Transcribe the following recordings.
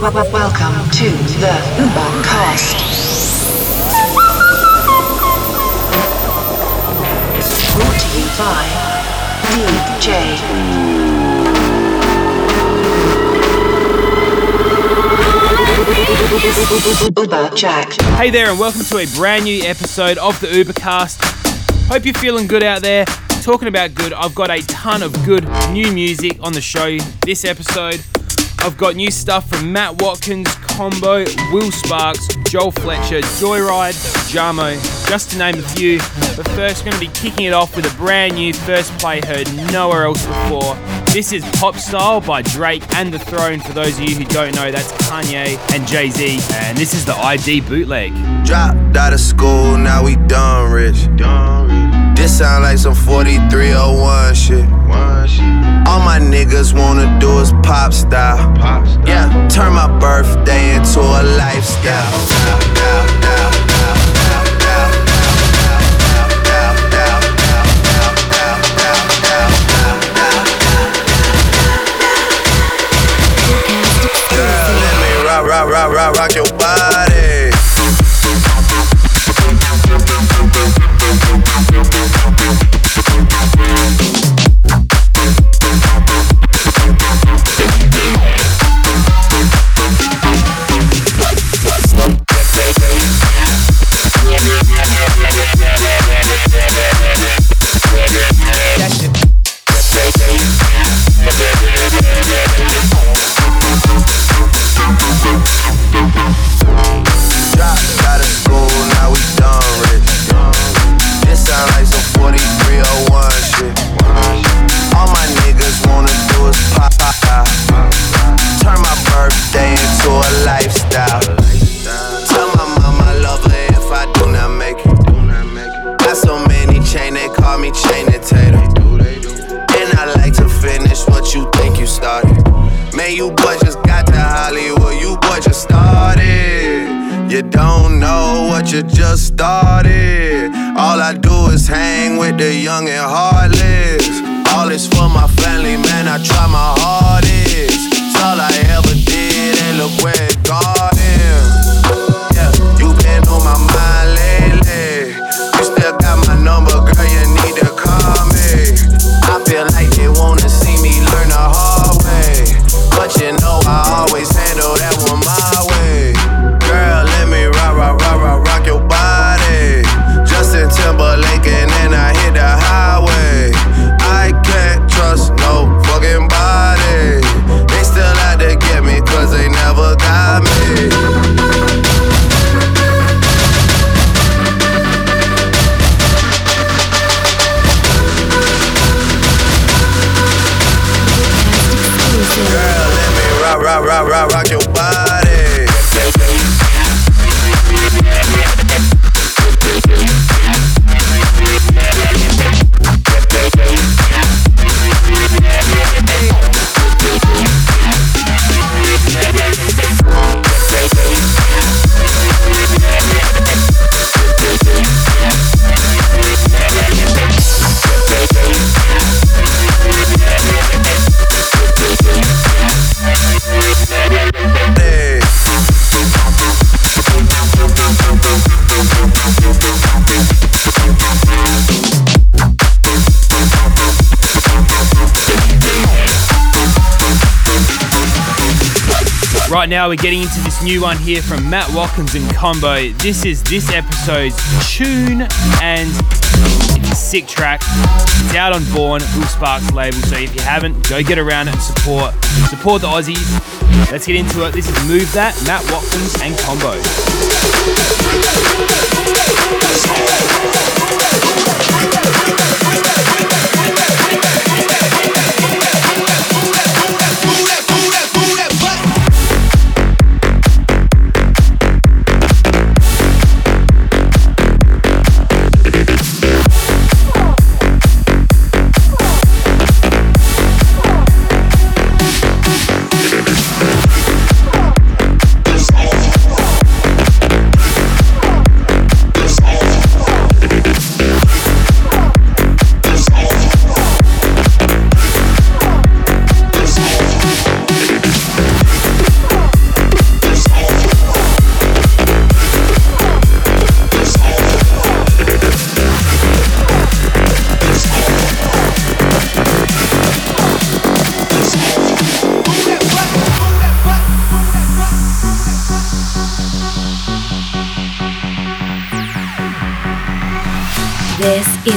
Welcome to the Ubercast. Brought to you by DJ. Uber Jack. Hey there, and welcome to a brand new episode of the Ubercast. Hope you're feeling good out there. Talking about good, I've got a ton of good new music on the show this episode. I've got new stuff from Matt Watkins, Combo, Will Sparks, Joel Fletcher, Joyryde, Jamo, just to name a few. But first, we're going to be kicking it off with a brand new first play heard nowhere else before. This is Pop Style by Drake and The Throne. For those of you who don't know, that's Kanye and Jay Z. And this is the ID bootleg. Dropped out of school, now we done rich. This sound like some 4301 shit. All my niggas wanna do is pop style. Yeah, turn my birthday into a lifestyle. Right now, we're getting into this new one here from Matt Watkins and Combo. This is this episode's tune, and it's a sick track. It's out on Born, Will Sparks label. So if you haven't, go get around it and support support the Aussies. Let's get into it. This is Move That, Matt Watkins and Combo.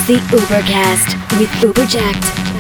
The Ubercast with Uberjakd.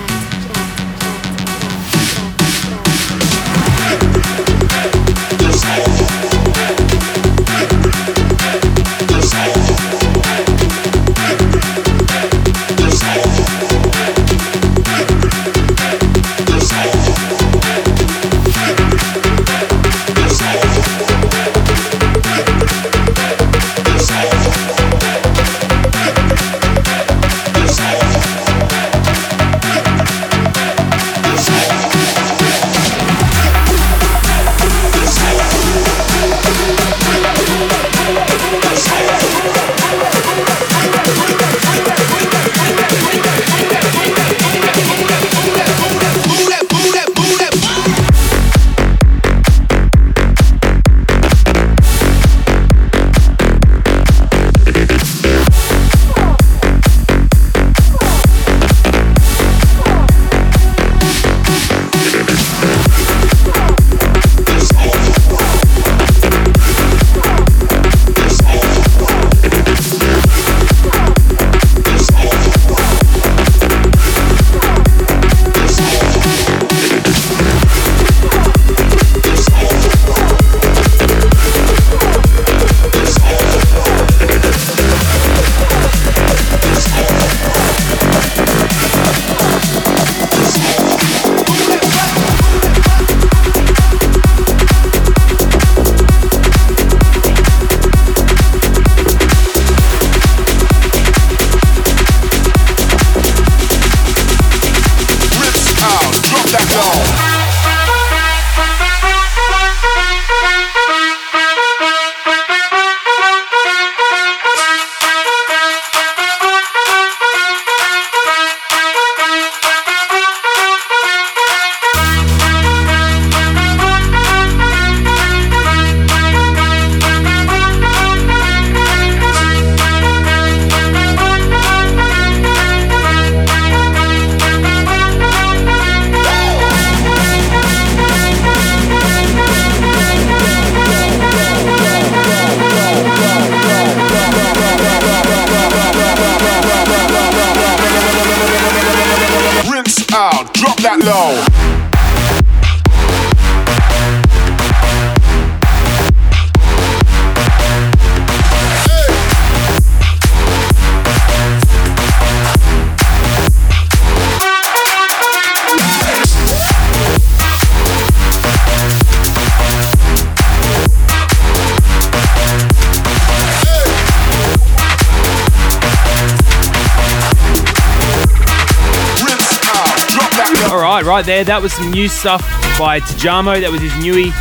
Right there, that was some new stuff by Tujamo. That was his newie.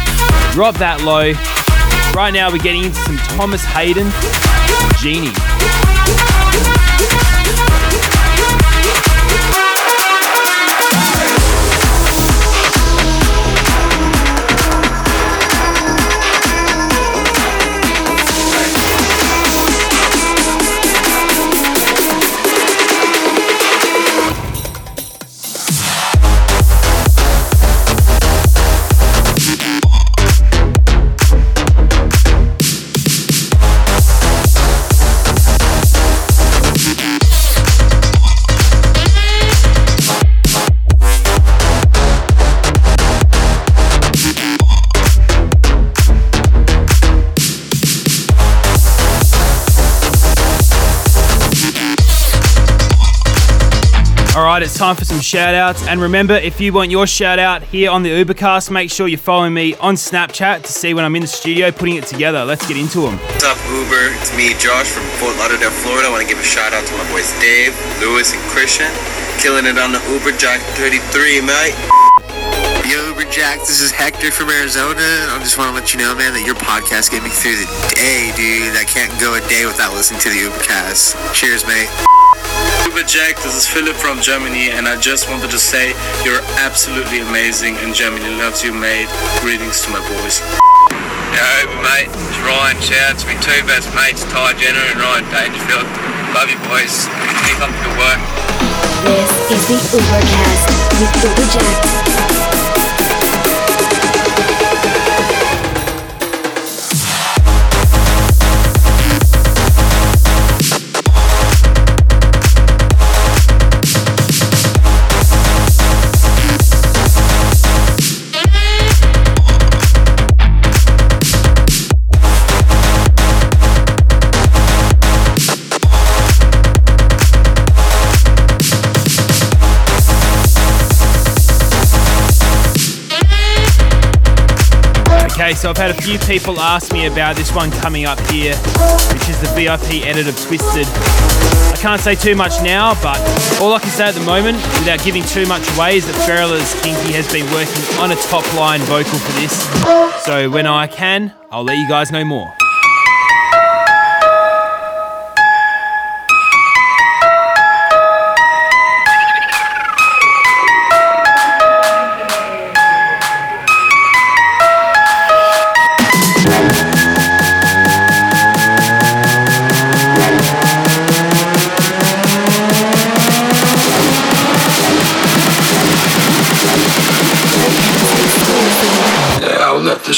Drop that low. Right now, we're getting into some Thomas Hayden, Genie. Right, it's time for some shout outs. And remember, if you want your shout out here on the Ubercast, make sure you're following me on Snapchat to see when I'm in the studio putting it together. Let's get into them. What's up, Uber? It's me, Josh from Fort Lauderdale, Florida. I want to give a shout out to my boys Dave, Lewis, and Christian. Killing it on the Uber Jack 33, mate. Yo, Uber Jack, this is Hector from Arizona. I just want to let you know, man, that your podcast get me through the day, dude. I can't go a day without listening to the Ubercast. Cheers, mate. Uber Jack, this is Philip from Germany, and I just wanted to say you're absolutely amazing, and Germany loves you, mate. Greetings to my boys. Yo, mate, it's Ryan. Shout out to me two best mates, Ty Jenner and Ryan Dangerfield. Love you, boys. Keep up the good work. This is the Ubercast with Uber Jack. So I've had a few people ask me about this one coming up here, which is the VIP edit of Twisted. I can't say too much now, but all I can say at the moment, without giving too much away, is that Ferrell's Kinky has been working on a top line vocal for this. So when I can, I'll let you guys know more.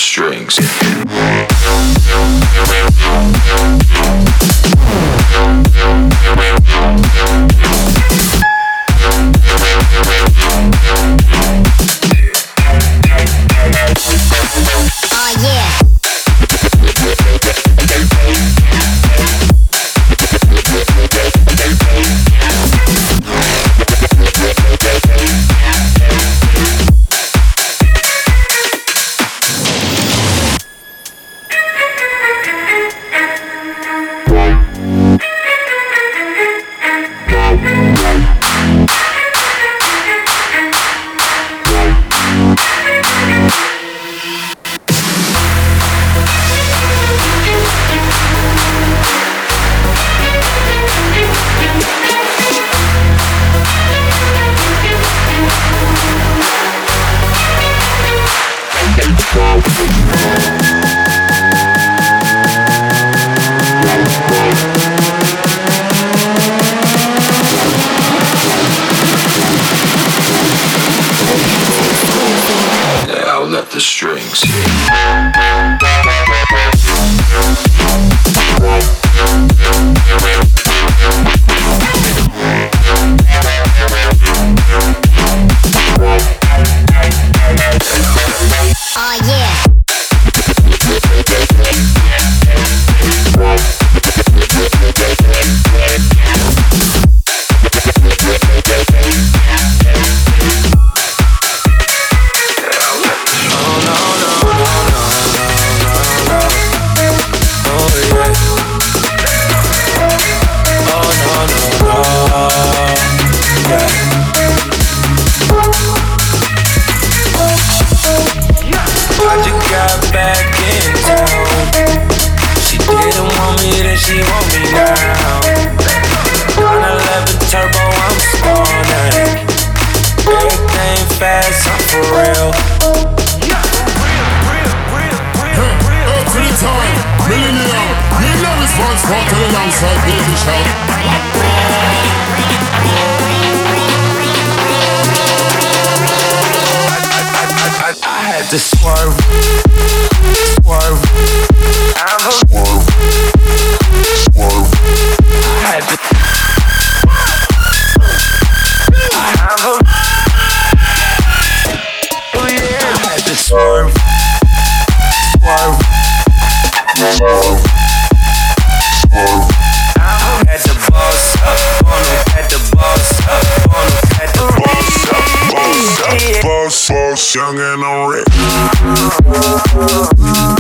Strings. Just got back in town. She didn't want me, then she want me now. 911 turbo, I'm stalling. Everything fast, I'm for real. Every time, millennium, million response to alongside Baby Shark. To swerve, swerve. I'm a swerve, swerve. I had to. Oh, oh, oh, oh.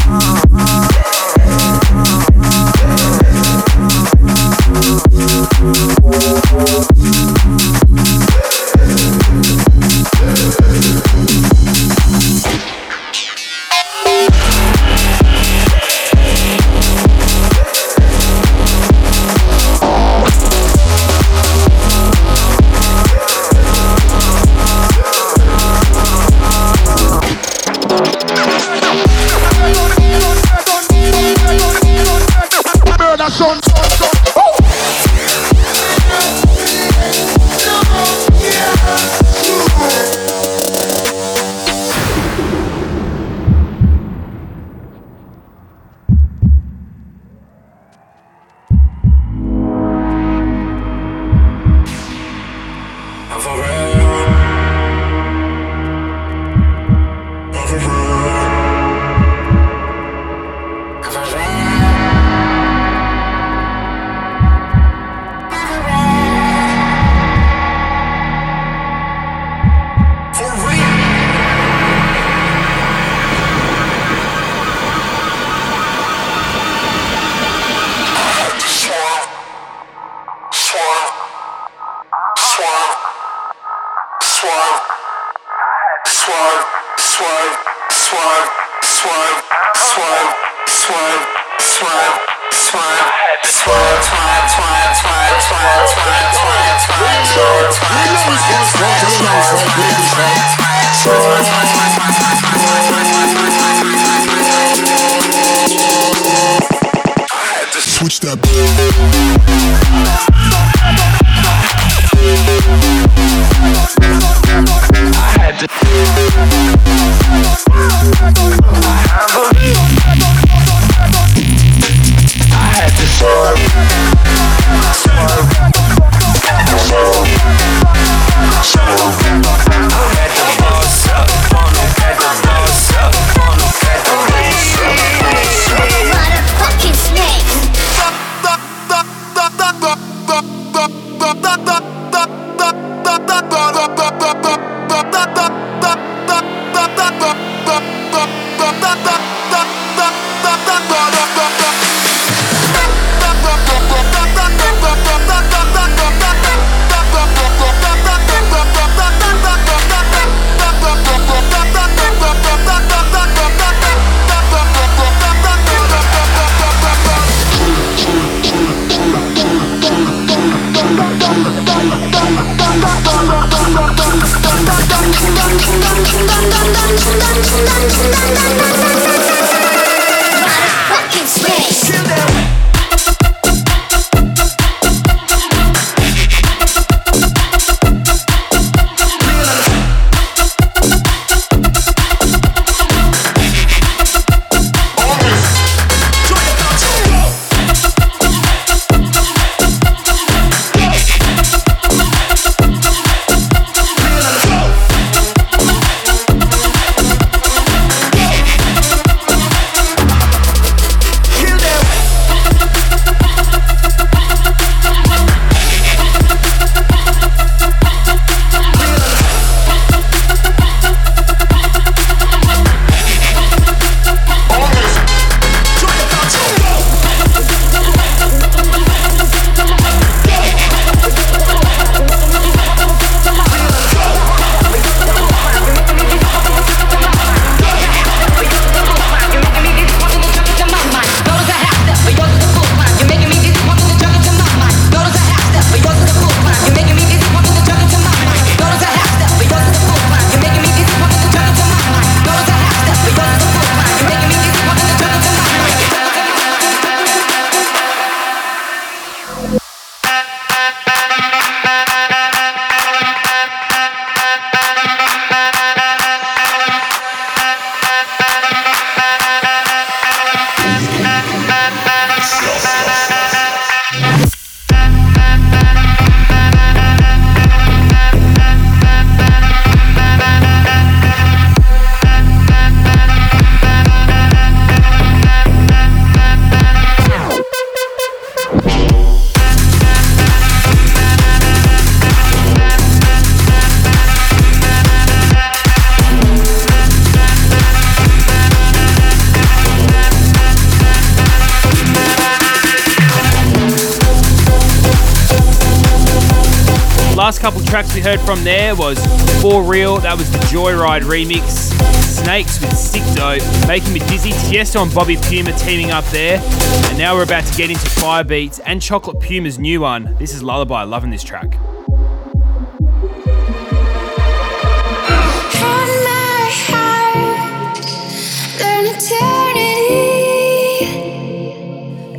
Couple tracks we heard from there was For Real, that was the Joyryde remix. Snakes with Sick Dope, Making Me Dizzy, Tiesto and Bobby Puma teaming up there. And now we're about to get into Firebeatz and Chocolate Puma's new one. This is Lullaby, loving this track.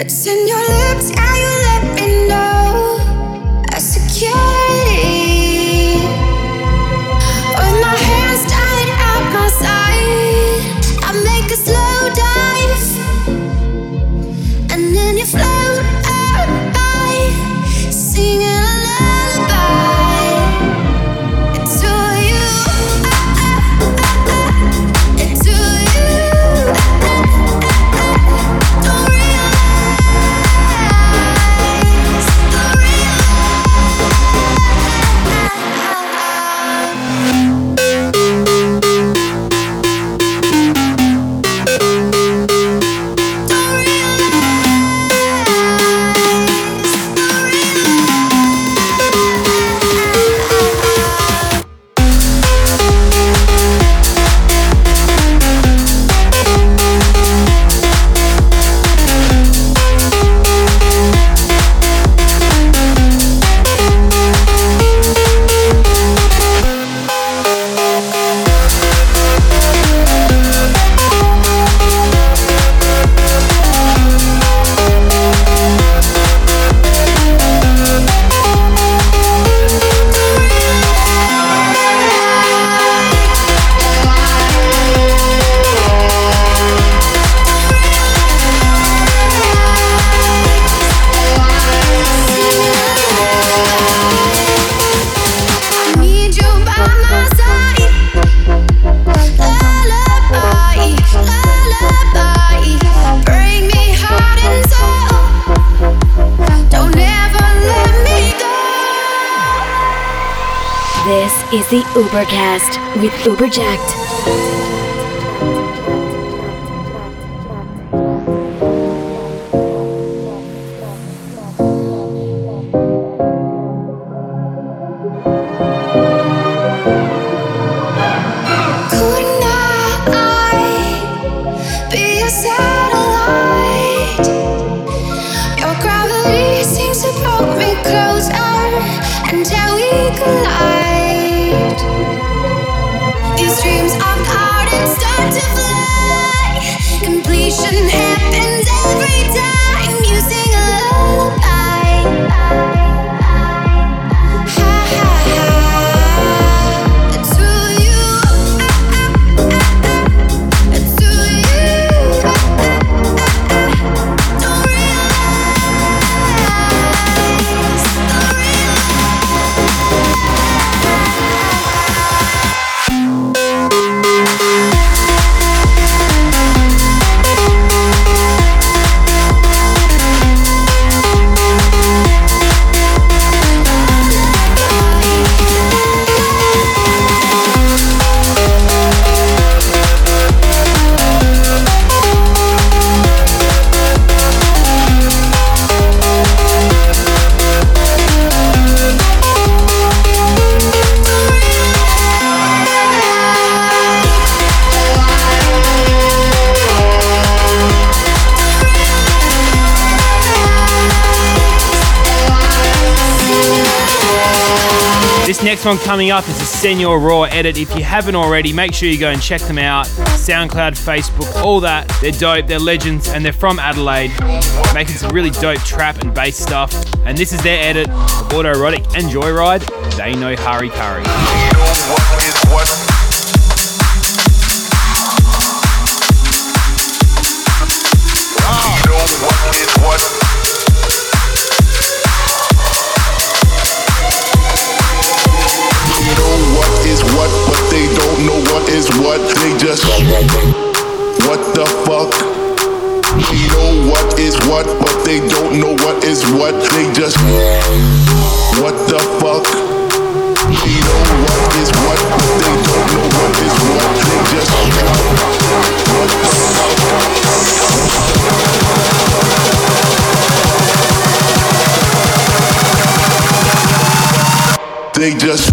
It's in your lips, Ubercast with Uberjakd. next one coming up is a Senor Roar edit. If you haven't already, make sure you go and check them out. SoundCloud, Facebook, all that. They're dope, they're legends, and they're from Adelaide, making some really dope trap and bass stuff. And this is their edit of Autoerotique and Joyryde. They know Hari Kari. they just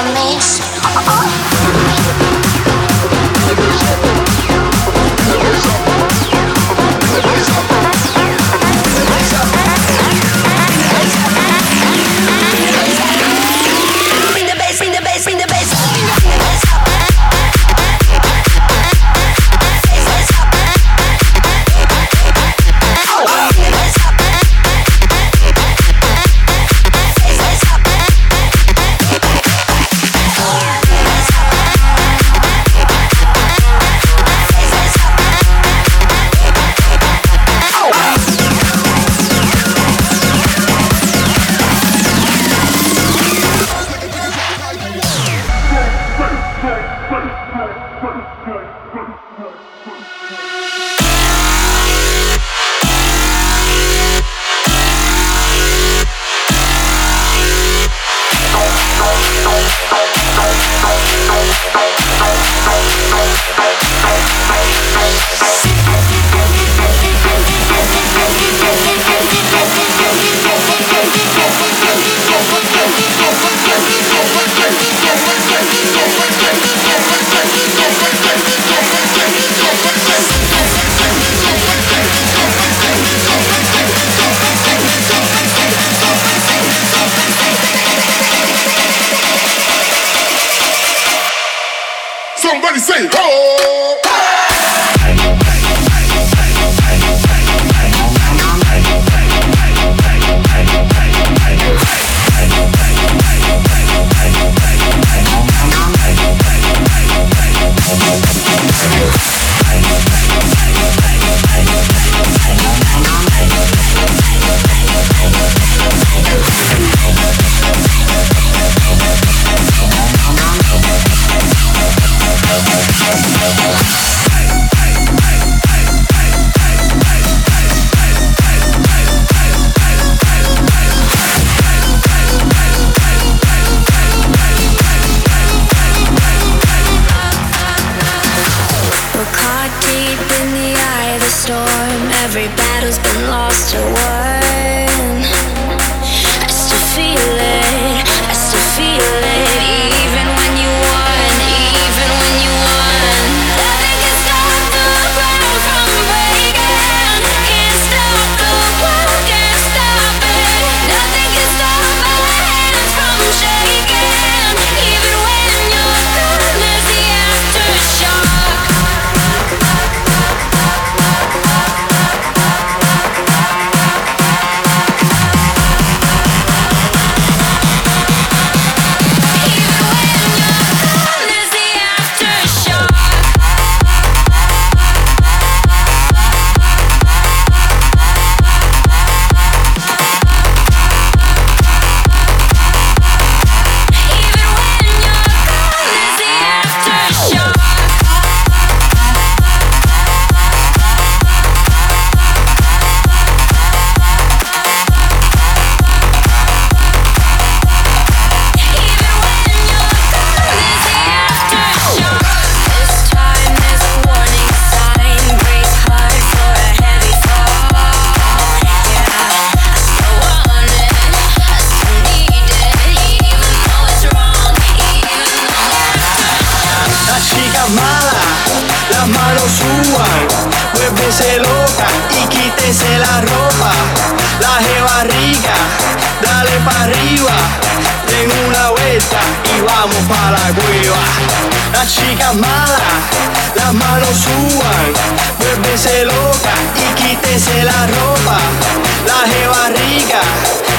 promise La chica mala, las manos suban, muévese loca y quítese la ropa. La jeva rica, dale pa' arriba, den una vuelta y vamos pa' la cueva. La chica mala, las manos suban, muévese loca y quítese la ropa. La jeva rica,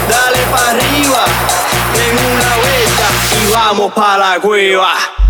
dale pa' arriba, den una vuelta y vamos pa' la cueva.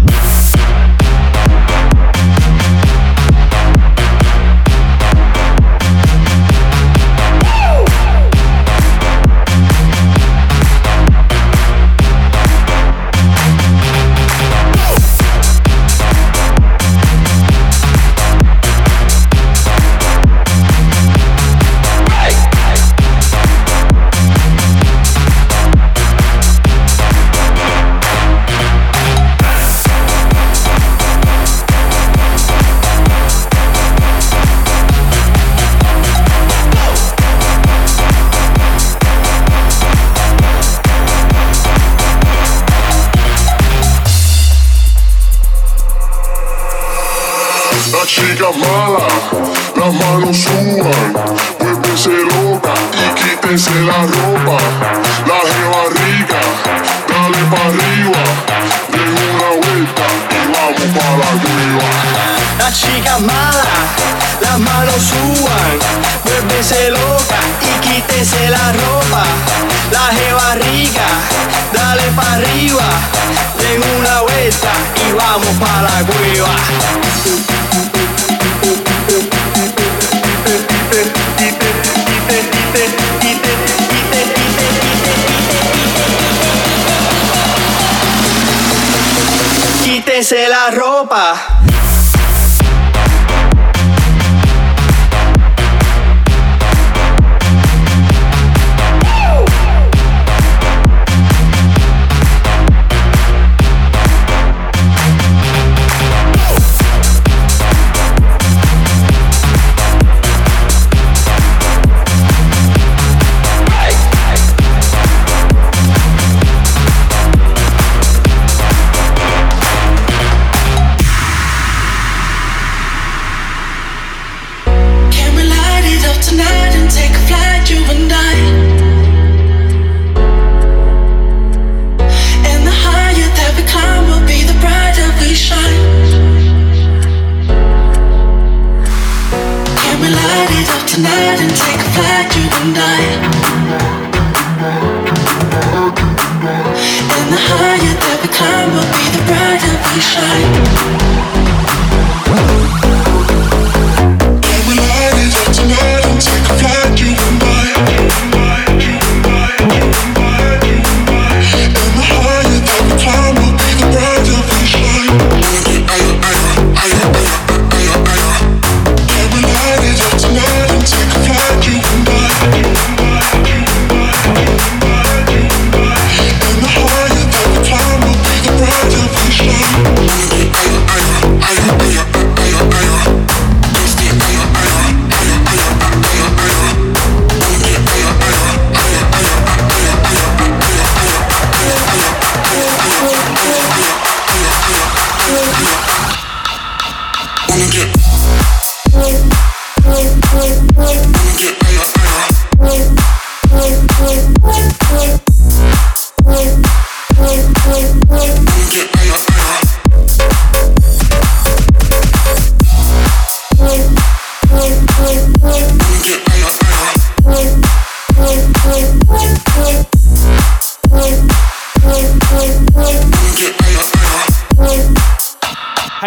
La chica mala, las manos suban, vuélvese loca y quítese la ropa. La jeva rica, dale pa' arriba, den una vuelta y vamos pa' la cueva. La chica mala, las manos suban, muévese loca y quítese la ropa. La jeva rica, dale pa' arriba, den una vuelta y vamos pa' la cueva. Quítese la ropa.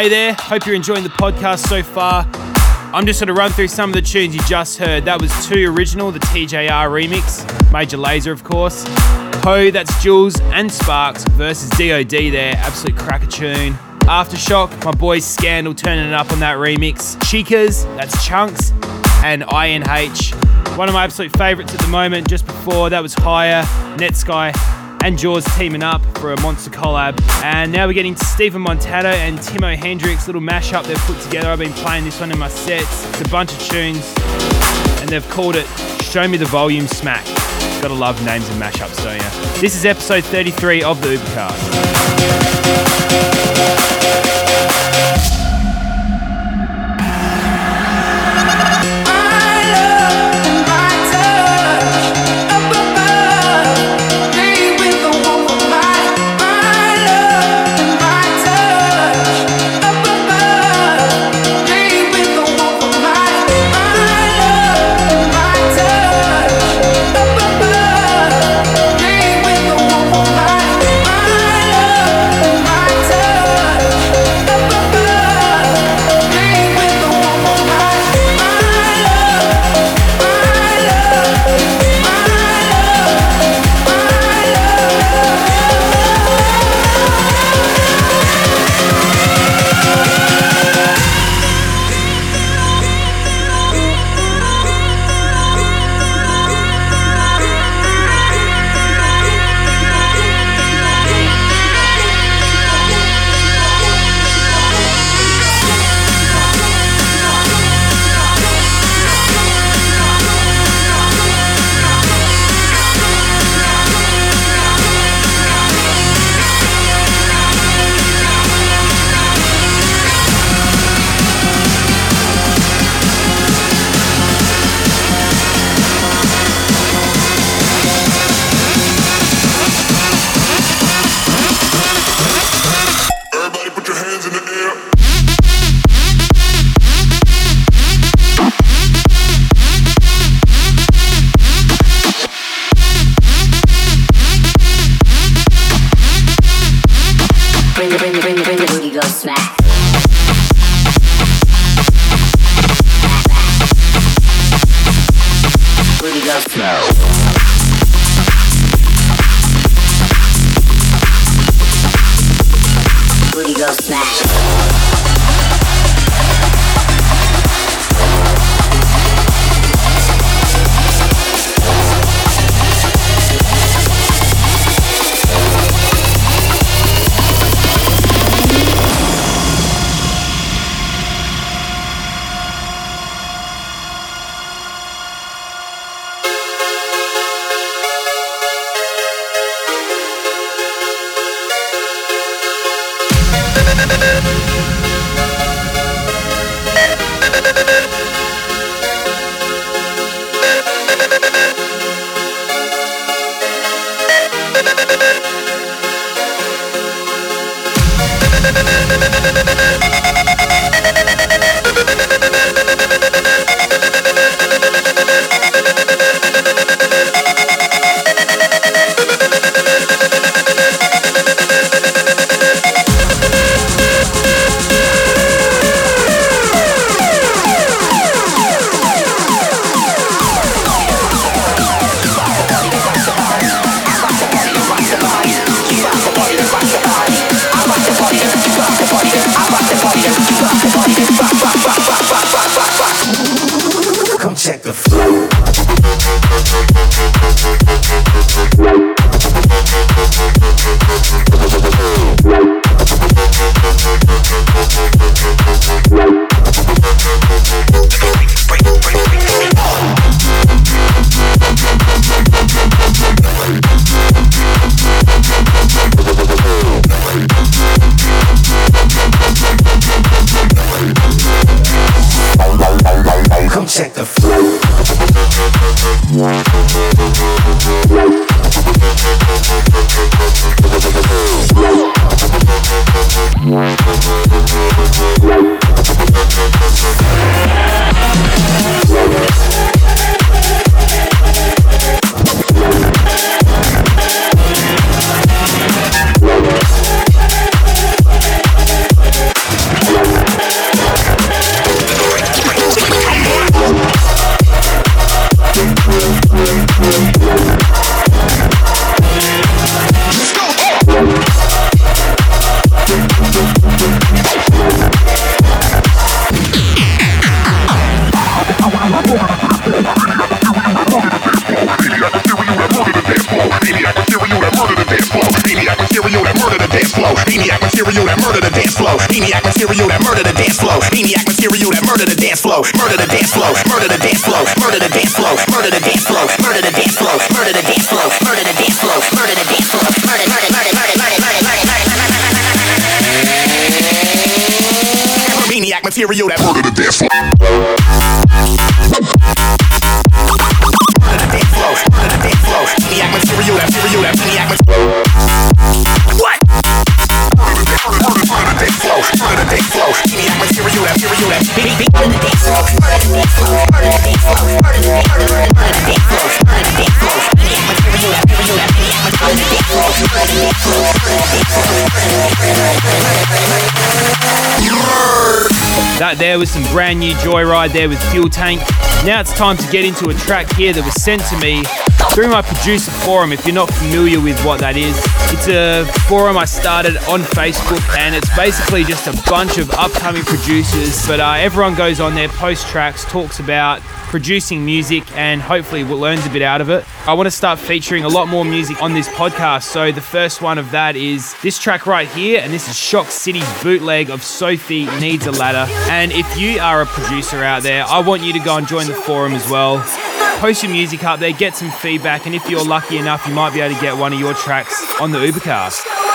Hey there, hope you're enjoying the podcast so far. I'm just going to run through some of the tunes you just heard. That was Too Original, the TJR remix, Major Lazer, of course. Hoe, that's Jewlz and Sparks versus DOD there, absolute cracker tune. Aftershock, my boys SCNDL turning it up on that remix. Chicas, that's Chunks, and INH. One of my absolute favourites at the moment, just before, that was Higher, Netsky, and Jauz teaming up for a monster collab. And now we're getting Steven Montana and Timo Hendrix, little mashup they've put together. I've been playing this one in my sets. It's a bunch of tunes, and they've called it Show Me the Volume Smack. Gotta love names and mashups, don't you? This is episode 33 of the Ubercast. Maniac material that murder the dance flow. Maniac material that murder the dance flow. Maniac material that murder the dance flow. Murder the dance flow. Murder the dance flow. Murder the dance flow. Murder the dance flow. Murder the dance flow. Murder the dance flow. Murder the dance flow. Murder the dance flow. Murder murder murder murder murder murder murder. Maniac material that murder the dance flow. Murder the dance flow. Murder the dance flow. Maniac material that material that maniac material. That there was some brand new Joyryde there with Fuel Tank. Now it's time to get into a track here that was sent to me through my producer forum. If you're not familiar with what that is, it's a forum I started on Facebook and it's basically just a bunch of upcoming producers. But uh, everyone goes on there, posts tracks, talks about producing music, and hopefully learns a bit out of it. I want to start featuring a lot more music on this podcast. So the first one of that is this track right here, and this is Shoxcity's bootleg of Sofi Needs a Ladder. And if you are a producer out there, I want you to go and join the forum as well. Post your music up there, get some feedback, and if you're lucky enough, you might be able to get one of your tracks on the Ubercast.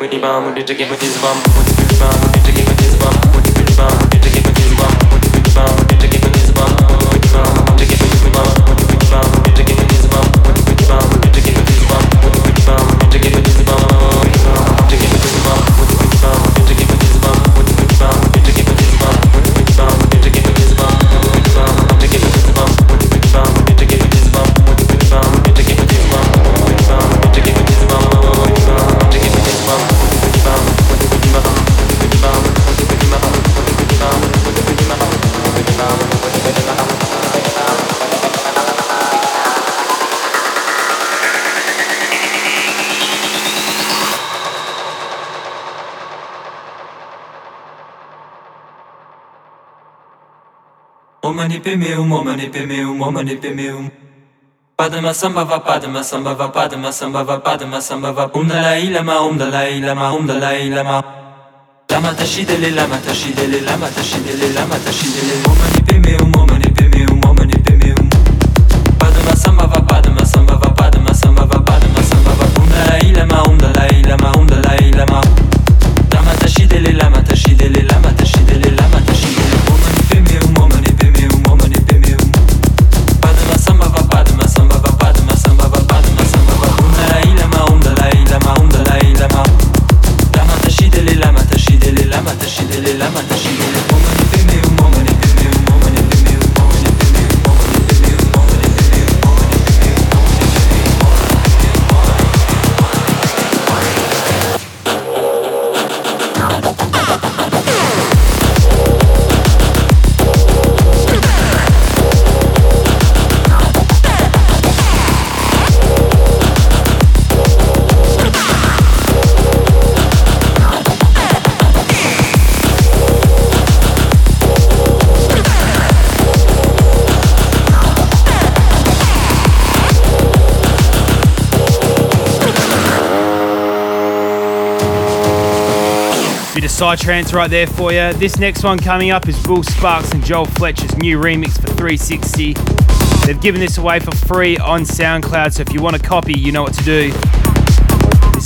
With the bomb, with the give with this bomb? manipemeum, o manipemeum, o manipemeum. Padma sambhava, padma sambhava, padma sambhava, padma sambhava. Om Dalai Lama, om Dalai Lama, om Dalai Lama. Lama tashidele, lama tashidele, lama tashidele, lama tashidele. O manipemeum, o manipemeum, o manipemeum. Padma sambhava, padma sambhava, padma sambhava, padma sambhava. Om Dalai Lama, om Dalai Lama, om Dalai Lama. Psy Trance right there for you. This next one coming up is Will Sparks and Joel Fletcher's new remix for 360. They've given this away for free on SoundCloud, so if you want a copy, you know what to do.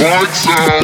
Lights out.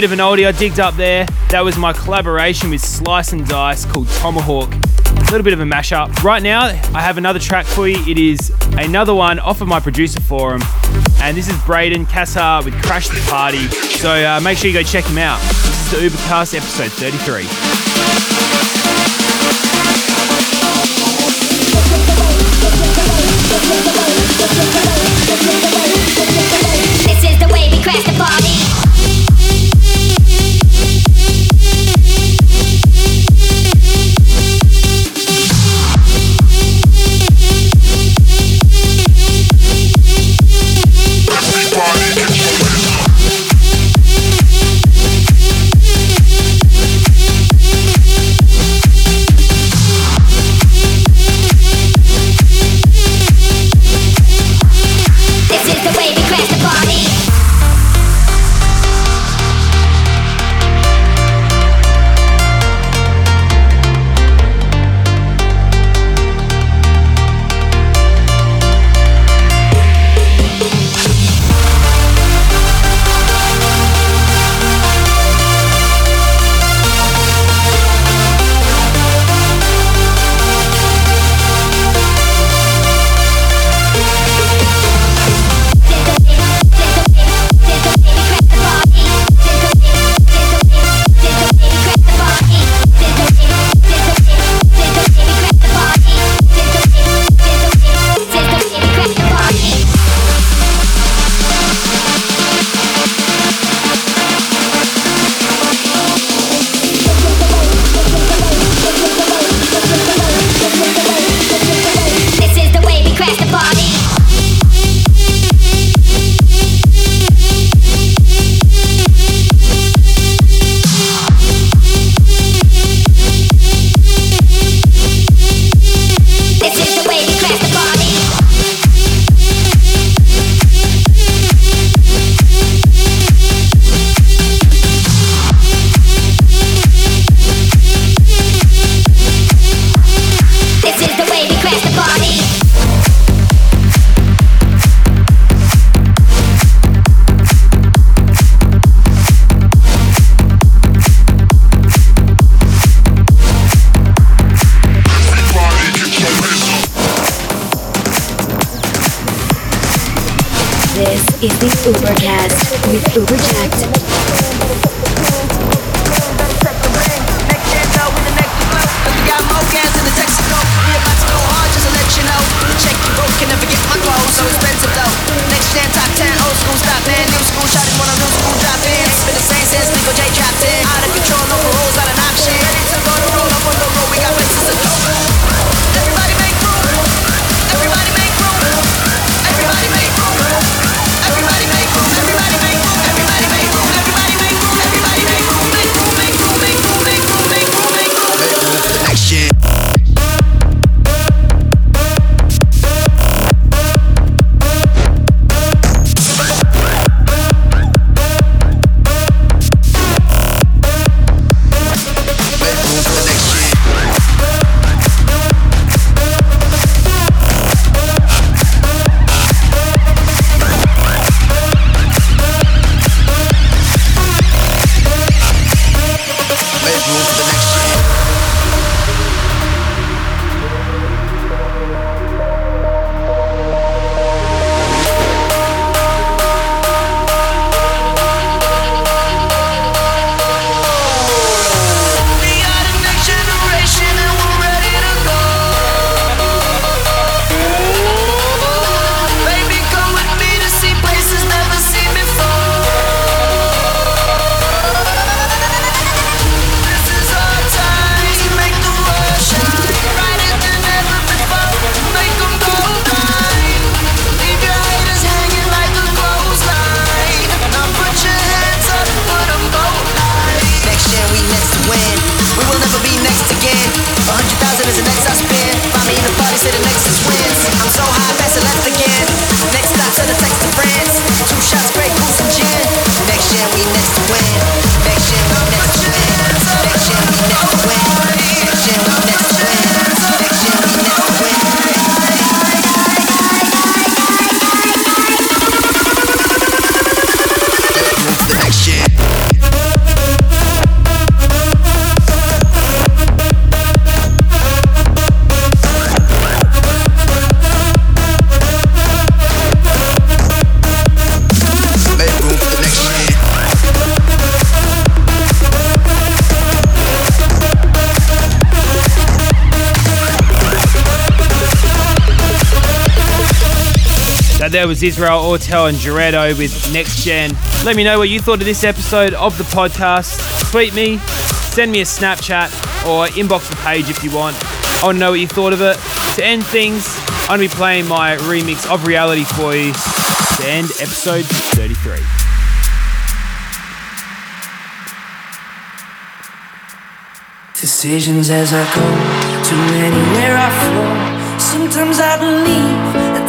Bit of an oldie I digged up there. That was my collaboration with Slice and Dice called Tomahawk. A little bit of a mashup. Right now, I have another track for you. It is another one off of my producer forum. And this is Brayden Cassar with Crash the Party. So uh, make sure you go check him out. This is the Ubercast episode 33. This is the way we crash the party. That there was Israel Ortal and Ger3to with Next Gen. Let me know what you thought of this episode of the podcast. Tweet me, send me a Snapchat, or inbox the page if you want. I want to know what you thought of it. To end things, I'm going to be playing my remix of Reality for you to end episode 33. Decisions as I go to anywhere I flow. Sometimes I believe,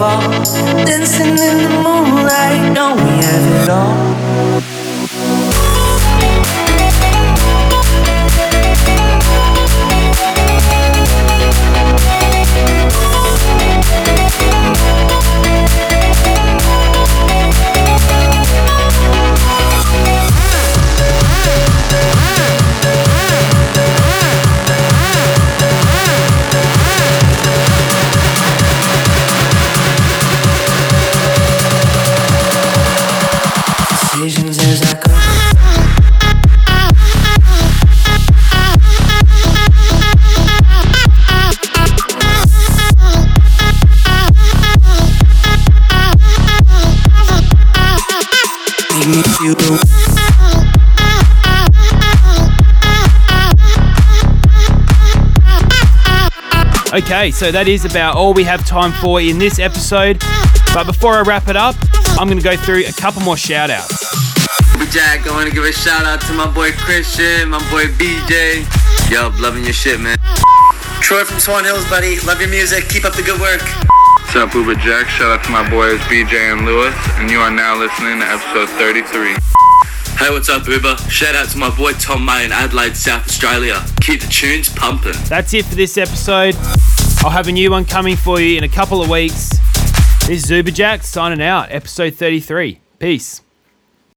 Fall. Dancing in the moonlight, Okay, so that is about all we have time for in this episode. But before I wrap it up, I'm going to go through a couple more shout outs. Jack, I want to give a shout out to my boy Christian, my boy BJ. Yo, loving your shit, man. Troy from Swan Hills, buddy. Love your music. Keep up the good work. What's up, Uberjakd? Shout out to my boys BJ and Lewis, and you are now listening to episode 33. Hey, what's up, Uber? Shout out to my boy Tom May in Adelaide, South Australia. Keep the tunes pumping. That's it for this episode. I'll have a new one coming for you in a couple of weeks. This is Uberjakd signing out, episode 33. Peace.